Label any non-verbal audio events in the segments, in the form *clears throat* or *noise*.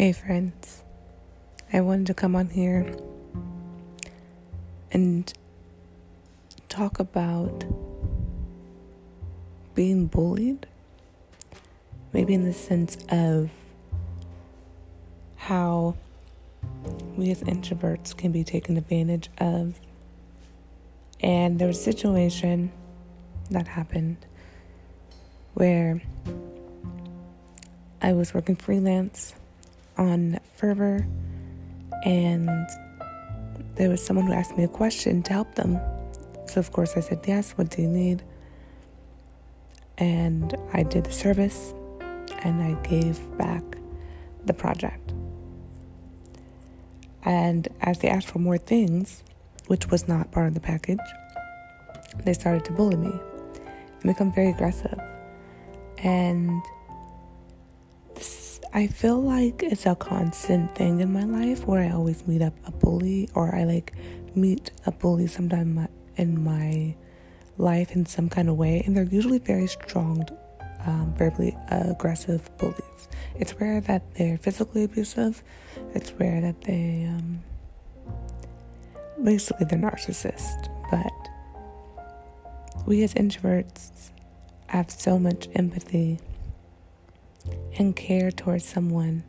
Hey, friends. I wanted to come on here and talk about being bullied. Maybe in the sense of how we as introverts can be taken advantage of. And there was a situation that happened where I was working freelance on Fiverr, and there was someone who asked me a question to help them. So, of course, I said, Yes, what do you need? And I did the service and I gave back the project. And as they asked for more things, which was not part of the package, they started to bully me and become very aggressive. And I feel like it's a constant thing in my life where I always meet up a bully or I like meet a bully sometime in my life in some kind of way. And they're usually very strong, um, verbally aggressive bullies. It's rare that they're physically abusive, it's rare that they, um, basically, they're narcissists. But we as introverts have so much empathy and care towards someone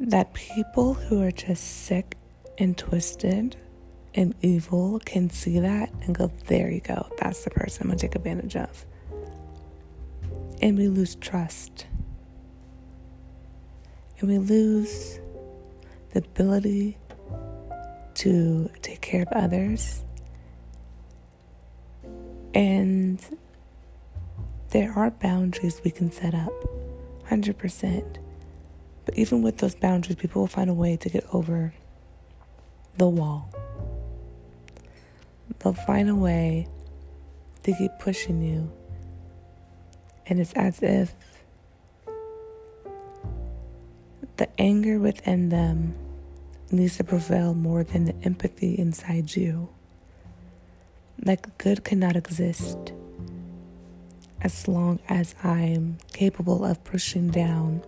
that people who are just sick and twisted and evil can see that and go, there you go, that's the person I'm gonna take advantage of. And we lose trust. And we lose the ability to take care of others. And there are boundaries we can set up, 100%. But even with those boundaries, people will find a way to get over the wall. They'll find a way to keep pushing you. And it's as if the anger within them needs to prevail more than the empathy inside you. Like good cannot exist as long as I'm capable of pushing down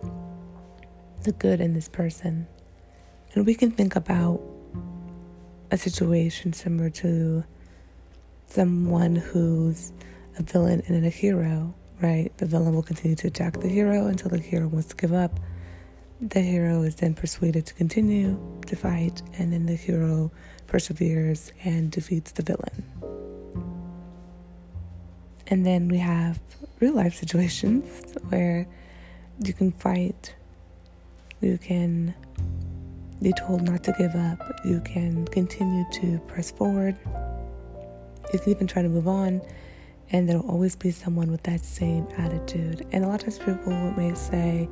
the good in this person. And we can think about a situation similar to someone who's a villain and a hero, right? The villain will continue to attack the hero until the hero wants to give up. The hero is then persuaded to continue to fight, and then the hero perseveres and defeats the villain. And then we have real life situations *laughs* where you can fight, you can be told not to give up, you can continue to press forward, you can even try to move on, and there'll always be someone with that same attitude. And a lot of times people may say,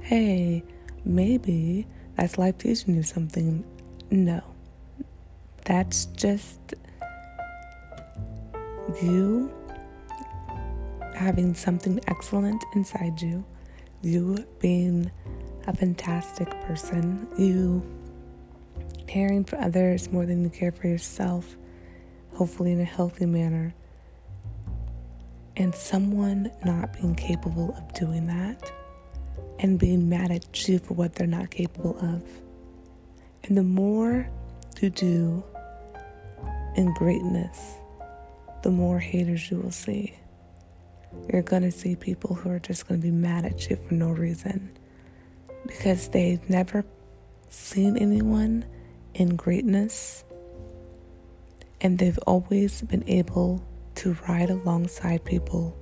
hey, maybe that's life teaching you something. No, that's just you having something excellent inside you, you being a fantastic person, you caring for others more than you care for yourself, hopefully in a healthy manner, and someone not being capable of doing that. And being mad at you for what they're not capable of. And the more you do in greatness, the more haters you will see. You're going to see people who are just going to be mad at you for no reason because they've never seen anyone in greatness and they've always been able to ride alongside people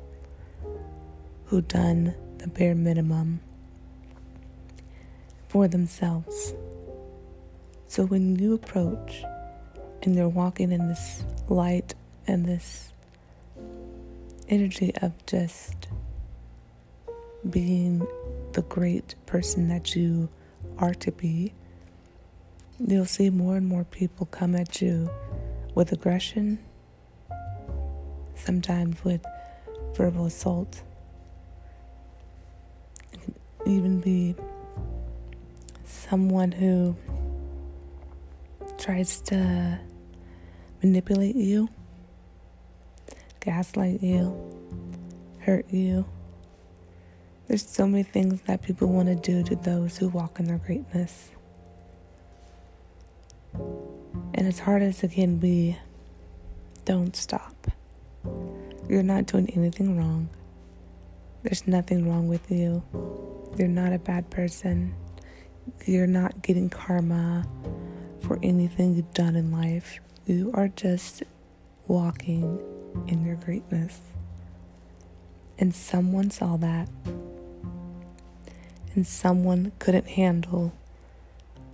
who done the bare minimum for themselves. So when you approach and they're walking in this light and this energy of just being the great person that you are to be, you'll see more and more people come at you with aggression, sometimes with verbal assault. It can even be someone who tries to manipulate you gaslight you, hurt you. There's so many things that people want to do to those who walk in their greatness. And as hard as it can be, don't stop. You're not doing anything wrong. There's nothing wrong with you. You're not a bad person. You're not getting karma for anything you've done in life. You are just walking in your greatness. And someone saw that. And someone couldn't handle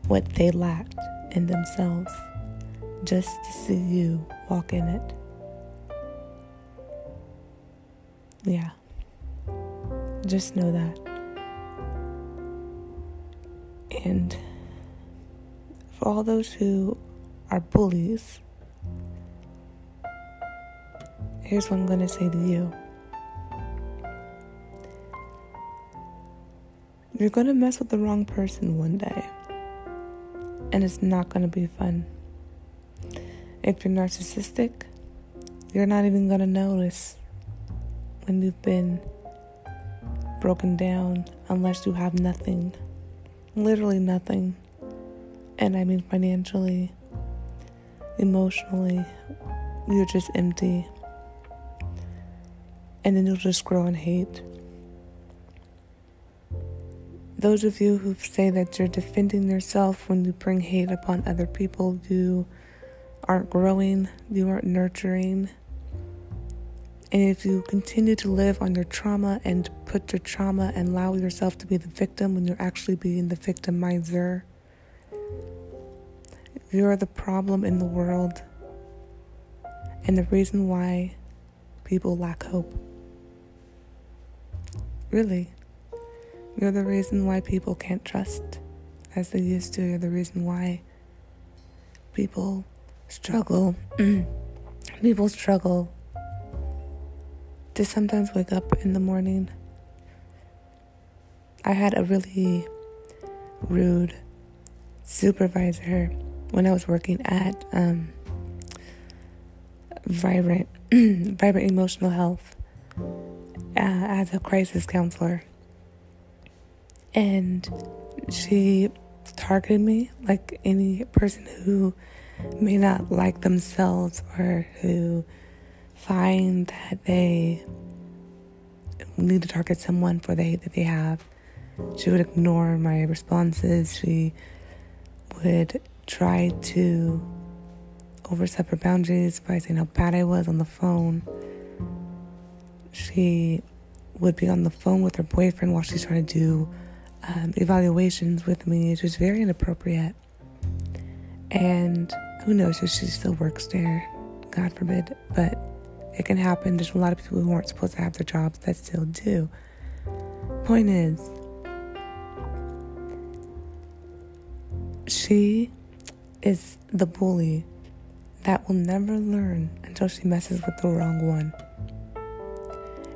what they lacked in themselves just to see you walk in it. Yeah. Just know that. And for all those who are bullies, here's what I'm going to say to you. You're going to mess with the wrong person one day, and it's not going to be fun. If you're narcissistic, you're not even going to notice when you've been broken down unless you have nothing. Literally nothing. And I mean financially, emotionally, you're just empty. And then you'll just grow in hate. Those of you who say that you're defending yourself when you bring hate upon other people, you aren't growing, you aren't nurturing. And if you continue to live on your trauma and put your trauma and allow yourself to be the victim when you're actually being the victimizer, you're the problem in the world and the reason why people lack hope. Really. You're the reason why people can't trust as they used to. You're the reason why people struggle. *clears throat* people struggle to sometimes wake up in the morning. I had a really rude supervisor when I was working at um, Vibrant *clears throat* Vibrant Emotional Health uh, as a crisis counselor, and she targeted me like any person who may not like themselves or who find that they need to target someone for the hate that they have. She would ignore my responses. She would try to overstep her boundaries by saying how bad I was on the phone. She would be on the phone with her boyfriend while she's trying to do um, evaluations with me. It was very inappropriate. And who knows if she still works there, God forbid. But it can happen. There's a lot of people who aren't supposed to have their jobs that still do. Point is, she is the bully that will never learn until she messes with the wrong one.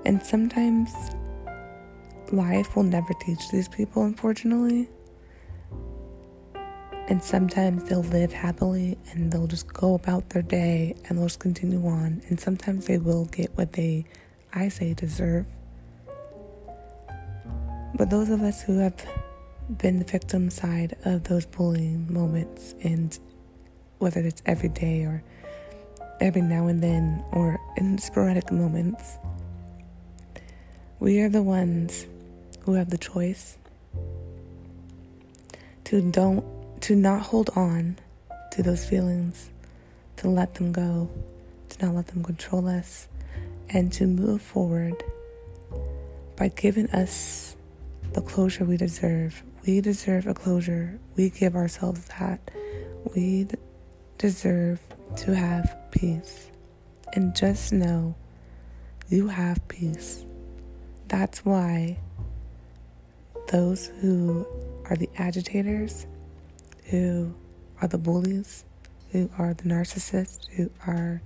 And sometimes life will never teach these people, unfortunately. And sometimes they'll live happily and they'll just go about their day and they'll just continue on. And sometimes they will get what they, I say, deserve. But those of us who have been the victim side of those bullying moments, and whether it's every day or every now and then or in sporadic moments, we are the ones who have the choice to don't to not hold on to those feelings, to let them go, to not let them control us, and to move forward by giving us the closure we deserve. We deserve a closure. We give ourselves that. We deserve to have peace. And just know you have peace. That's why those who are the agitators who are the bullies, who are the narcissists, who are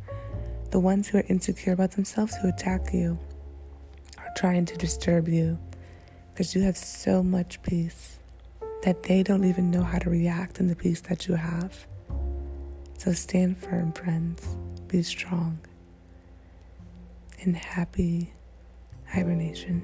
the ones who are insecure about themselves, who attack you, are trying to disturb you because you have so much peace that they don't even know how to react in the peace that you have. So stand firm, friends. Be strong and happy hibernation.